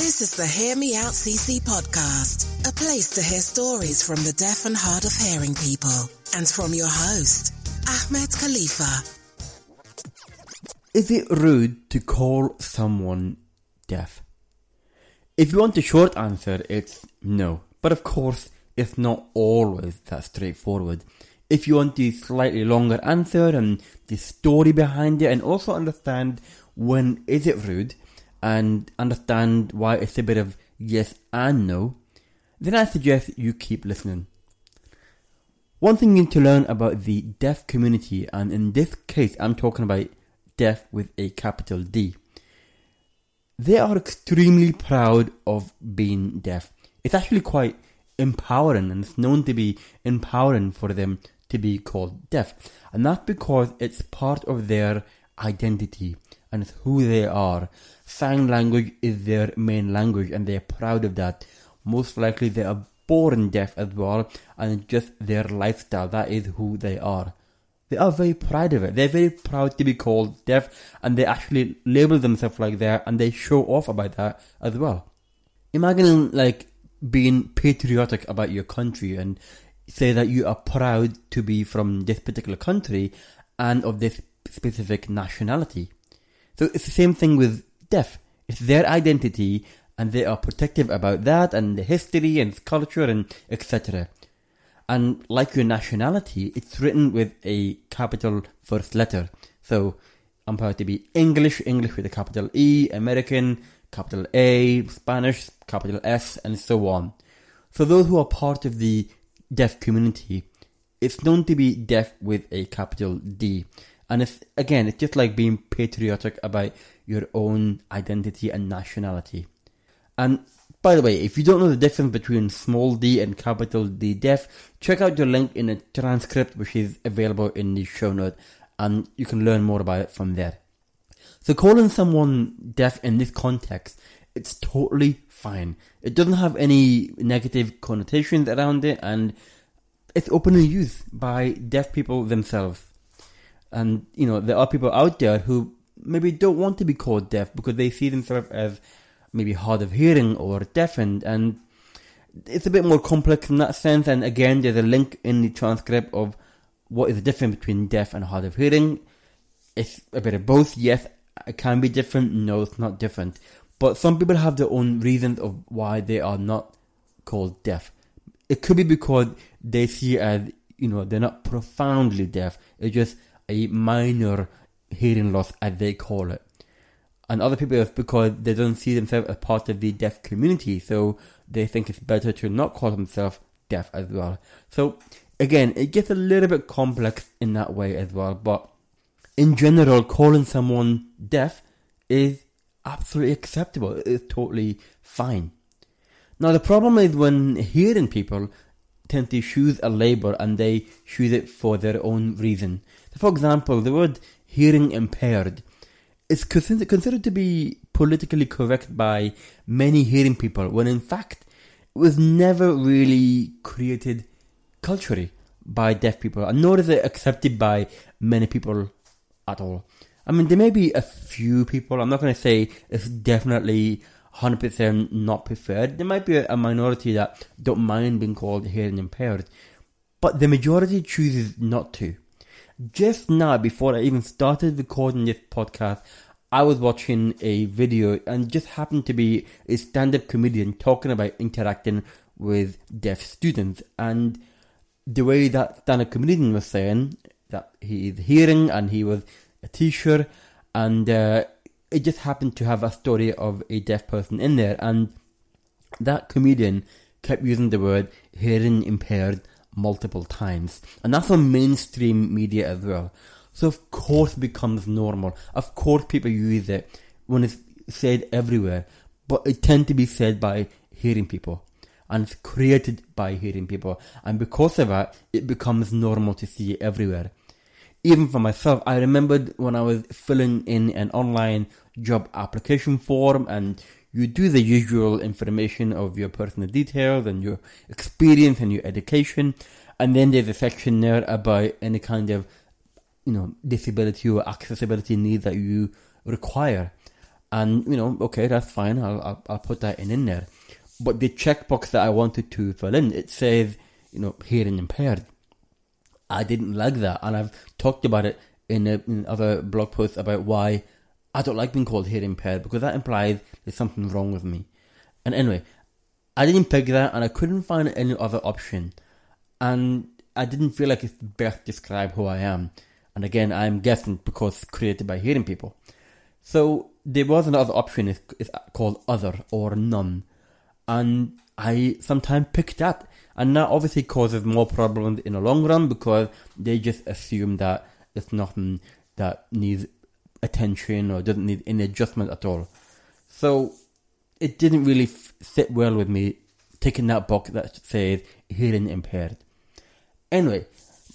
This is the Hear Me Out CC podcast, a place to hear stories from the deaf and hard of hearing people, and from your host, Ahmed Khalifa. Is it rude to call someone deaf? If you want a short answer, it's no. But of course, it's not always that straightforward. If you want the slightly longer answer and the story behind it, and also understand when is it rude, and understand why it's a bit of yes and no, then I suggest you keep listening. One thing you need to learn about the deaf community, and in this case, I'm talking about deaf with a capital D. They are extremely proud of being deaf. It's actually quite empowering, and it's known to be empowering for them to be called deaf. And that's because it's part of their identity and who they are. Sign language is their main language and they're proud of that. Most likely they are born deaf as well and just their lifestyle, that is who they are. They are very proud of it. They're very proud to be called deaf and they actually label themselves like that and they show off about that as well. Imagine like being patriotic about your country and say that you are proud to be from this particular country and of this specific nationality. So it's the same thing with deaf. It's their identity and they are protective about that and the history and culture and etc. And like your nationality, it's written with a capital first letter. So I'm proud to be English, English with a capital E, American, capital A, Spanish, capital S, and so on. For those who are part of the deaf community, it's known to be deaf with a capital D. And it's, again, it's just like being patriotic about your own identity and nationality. And by the way, if you don't know the difference between small d and capital D deaf, check out the link in the transcript which is available in the show note and you can learn more about it from there. So calling someone deaf in this context, it's totally fine. It doesn't have any negative connotations around it and it's openly used by deaf people themselves. And, you know, there are people out there who maybe don't want to be called deaf because they see themselves as maybe hard of hearing or deafened. And it's a bit more complex in that sense. And again, there's a link in the transcript of what is the difference between deaf and hard of hearing. It's a bit of both. Yes, it can be different. No, it's not different. But some people have their own reasons of why they are not called deaf. It could be because they see as, you know, they're not profoundly deaf. It's just a minor hearing loss, as they call it. And other people, it's because they don't see themselves as part of the deaf community, so they think it's better to not call themselves deaf as well. So, again, it gets a little bit complex in that way as well, but in general, calling someone deaf is absolutely acceptable. It's totally fine. Now, the problem is when hearing people tend to choose a label and they choose it for their own reason. For example, the word hearing impaired is considered to be politically correct by many hearing people when in fact it was never really created culturally by deaf people and nor is it accepted by many people at all. I mean, there may be a few people, I'm not going to say it's definitely 100% not preferred. There might be a minority that don't mind being called hearing impaired, but the majority chooses not to. Just now, before I even started recording this podcast, I was watching a video and just happened to be a stand-up comedian talking about interacting with deaf students. And the way that stand-up comedian was saying that he is hearing and he was a teacher and uh, it just happened to have a story of a deaf person in there, and that comedian kept using the word hearing impaired multiple times, and that's on mainstream media as well. So of course it becomes normal. Of course people use it when it's said everywhere, but it tends to be said by hearing people and it's created by hearing people. And because of that, it becomes normal to see it everywhere even for myself, I remembered when I was filling in an online job application form and you do the usual information of your personal details and your experience and your education. And then there's a section there about any kind of, you know, disability or accessibility need that you require. And, you know, okay, that's fine. I'll, I'll, I'll put that in in there. But the checkbox that I wanted to fill in, it says, you know, hearing impaired. I didn't like that. And I've talked about it in, a, in other blog posts about why I don't like being called hearing impaired because that implies there's something wrong with me. And anyway, I didn't pick that and I couldn't find any other option. And I didn't feel like it's best describe who I am. And again, I'm guessing because created by hearing people. So there was another option, it's, it's called other or none. And I sometimes pick that. And that obviously causes more problems in the long run because they just assume that it's nothing that needs attention or doesn't need any adjustment at all. So it didn't really f- sit well with me taking that box that says hearing impaired. Anyway,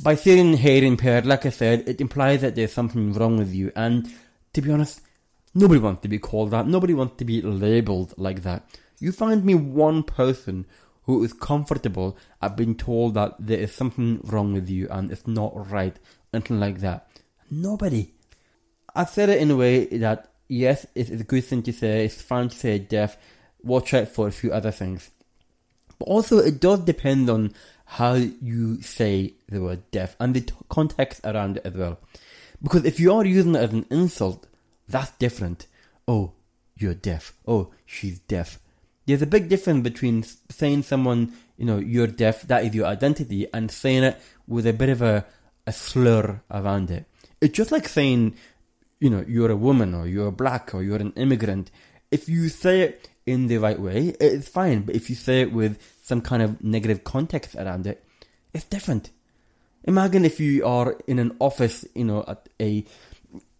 by saying hearing impaired, like I said, it implies that there's something wrong with you. And to be honest, nobody wants to be called that. Nobody wants to be labeled like that. You find me one person who is comfortable at being told that there is something wrong with you and it's not right, anything like that. Nobody. I've said it in a way that yes, it's a good thing to say, it's fine to say deaf, watch out for a few other things. But also, it does depend on how you say the word deaf and the t- context around it as well. Because if you are using it as an insult, that's different. Oh, you're deaf. Oh, she's deaf. There's a big difference between saying someone, you know, you're deaf, that is your identity, and saying it with a bit of a, a slur around it. It's just like saying, you know, you're a woman or you're black or you're an immigrant. If you say it in the right way, it's fine. But if you say it with some kind of negative context around it, it's different. Imagine if you are in an office, you know, at a,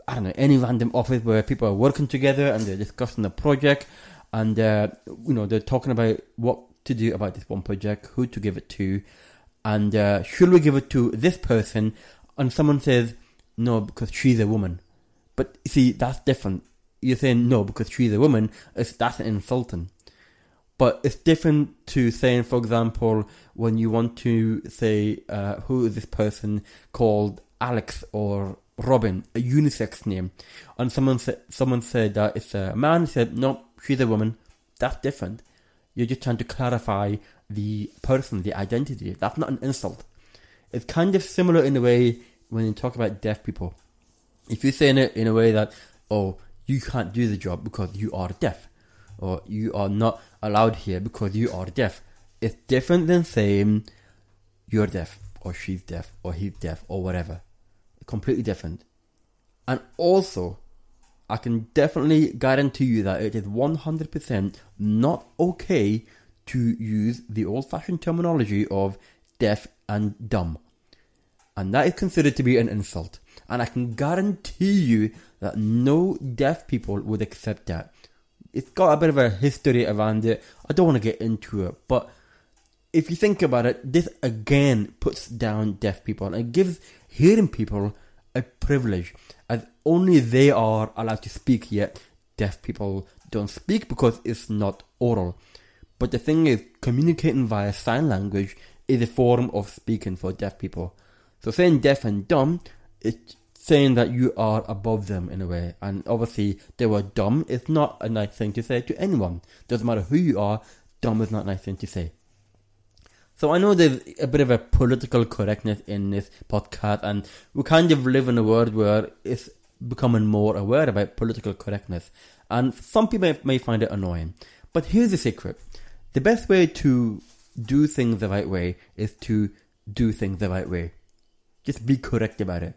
I don't know, any random office where people are working together and they're discussing a project and, uh, you know, they're talking about what to do about this one project, who to give it to, and uh, should we give it to this person? And someone says, no, because she's a woman. But see, that's different. You're saying no because she's a woman. It's, that's insulting. But it's different to saying, for example, when you want to say, uh, who is this person called Alex or Robin, a unisex name, and someone said someone said that it's a man. Said no, she's a woman. That's different. You're just trying to clarify the person, the identity. That's not an insult. It's kind of similar in a way when you talk about deaf people. If you're saying it in a way that, oh, you can't do the job because you are deaf, or you are not allowed here because you are deaf, it's different than saying you're deaf, or she's deaf, or he's deaf, or whatever. Completely different. And also, I can definitely guarantee you that it is 100% not okay to use the old fashioned terminology of deaf and dumb. And that is considered to be an insult. And I can guarantee you that no deaf people would accept that. It's got a bit of a history around it. I don't want to get into it, but if you think about it, this again puts down deaf people and gives hearing people a privilege as only they are allowed to speak, yet deaf people don't speak because it's not oral. But the thing is, communicating via sign language is a form of speaking for deaf people. So saying deaf and dumb, it's saying that you are above them in a way. And obviously, they were dumb. It's not a nice thing to say to anyone. Doesn't matter who you are, dumb is not a nice thing to say. So I know there's a bit of a political correctness in this podcast, and we kind of live in a world where it's becoming more aware about political correctness. And some people may find it annoying. But here's the secret. The best way to do things the right way is to do things the right way. Just be correct about it.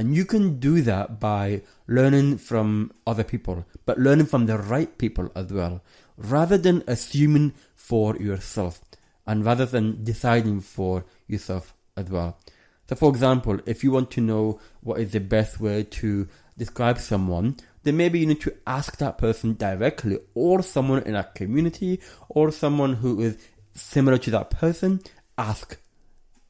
And you can do that by learning from other people, but learning from the right people as well, rather than assuming for yourself and rather than deciding for yourself as well. So, for example, if you want to know what is the best way to describe someone, then maybe you need to ask that person directly, or someone in a community, or someone who is similar to that person. Ask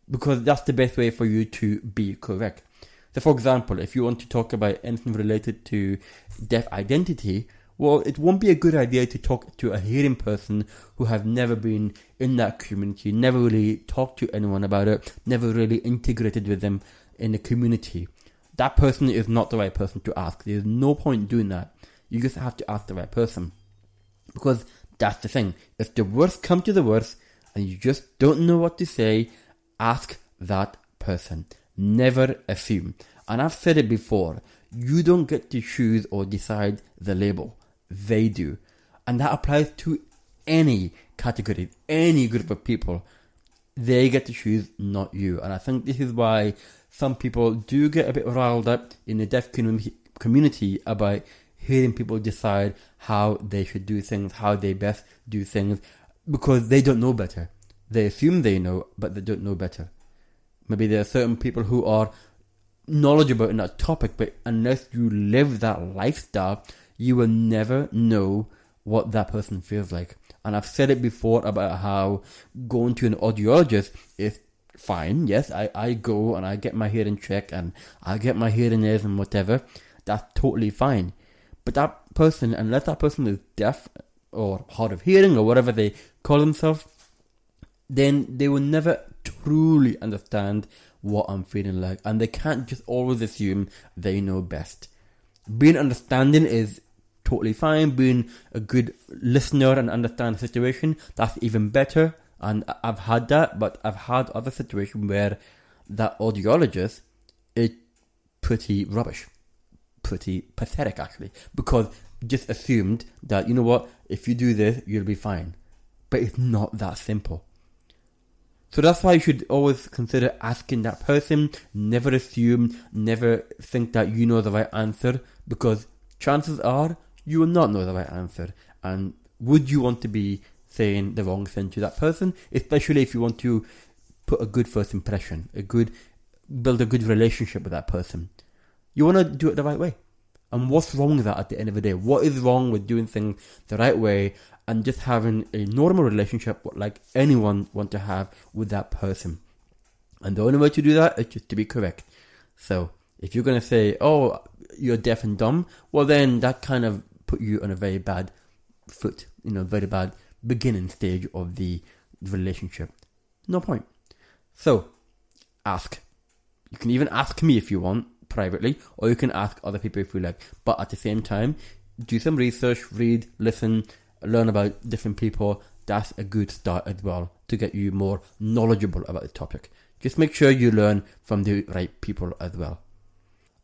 because that's the best way for you to be correct. So, for example, if you want to talk about anything related to deaf identity, well, it won't be a good idea to talk to a hearing person who have never been in that community, never really talked to anyone about it, never really integrated with them in the community. That person is not the right person to ask. There's no point doing that. You just have to ask the right person. Because that's the thing. If the worst come to the worst and you just don't know what to say, ask that person. Never assume. And I've said it before. You don't get to choose or decide the label. They do. And that applies to any category, any group of people. They get to choose, not you. And I think this is why some people do get a bit riled up in the deaf community about hearing people decide how they should do things, how they best do things, because they don't know better. They assume they know, but they don't know better. Maybe there are certain people who are knowledgeable in that topic, but unless you live that lifestyle, you will never know what that person feels like. And I've said it before about how going to an audiologist is fine. Yes, I, I go and I get my hearing checked and I get my hearing aids and whatever. That's totally fine. But that person, unless that person is deaf or hard of hearing or whatever they call themselves, then they will never truly understand what I'm feeling like. And they can't just always assume they know best. Being understanding is totally fine. Being a good listener and understand the situation, that's even better. And I've had that, but I've had other situations where that audiologist is pretty rubbish. Pretty pathetic, actually. Because just assumed that, you know what, if you do this, you'll be fine. But it's not that simple. So that's why you should always consider asking that person. Never assume, never think that you know the right answer because chances are you will not know the right answer. And would you want to be saying the wrong thing to that person? Especially if you want to put a good first impression, a good, build a good relationship with that person. You want to do it the right way. And what's wrong with that at the end of the day? What is wrong with doing things the right way and just having a normal relationship like anyone want to have with that person? And the only way to do that is just to be correct. So if you're going to say, oh, you're deaf and dumb, well then that kind of put you on a very bad foot, you know, very bad beginning stage of the relationship. No point. So, ask. You can even ask me if you want privately, or you can ask other people if you like. But at the same time, do some research, read, listen, learn about different people. That's a good start as well to get you more knowledgeable about the topic. Just make sure you learn from the right people as well.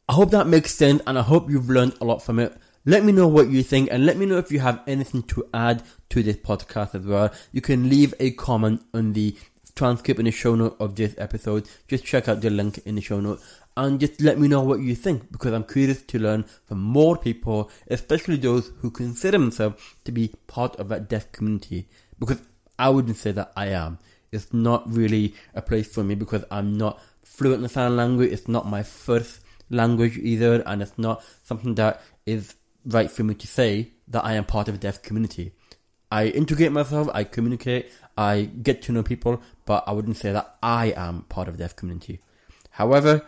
I hope that makes sense and I hope you've learned a lot from it. Let me know what you think and let me know if you have anything to add to this podcast as well. You can leave a comment on the transcript in the show note of this episode. Just check out the link in the show note and just let me know what you think because I'm curious to learn from more people, especially those who consider themselves to be part of that deaf community. Because I wouldn't say that I am. It's not really a place for me because I'm not fluent in the sign language. It's not my first language either, and it's not something that is right for me to say that I am part of the deaf community. I integrate myself, I communicate, I get to know people, but I wouldn't say that I am part of the deaf community. However,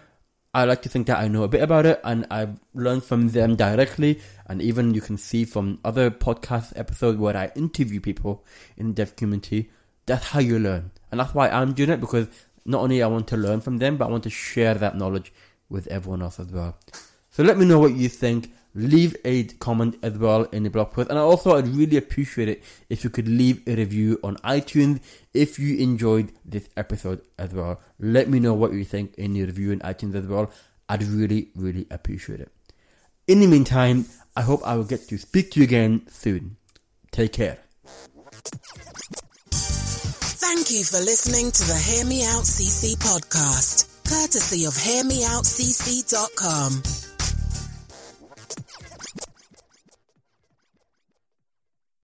I like to think that I know a bit about it and I've learned from them directly. And even you can see from other podcast episodes where I interview people in the deaf community, that's how you learn. And that's why I'm doing it because not only I want to learn from them, but I want to share that knowledge with everyone else as well. So let me know what you think. Leave a comment as well in the blog post. And also, I'd really appreciate it if you could leave a review on iTunes if you enjoyed this episode as well. Let me know what you think in the review in iTunes as well. I'd really, really appreciate it. In the meantime, I hope I will get to speak to you again soon. Take care. Thank you for listening to the Hear Me Out CC podcast courtesy of HearMeOutCC.com.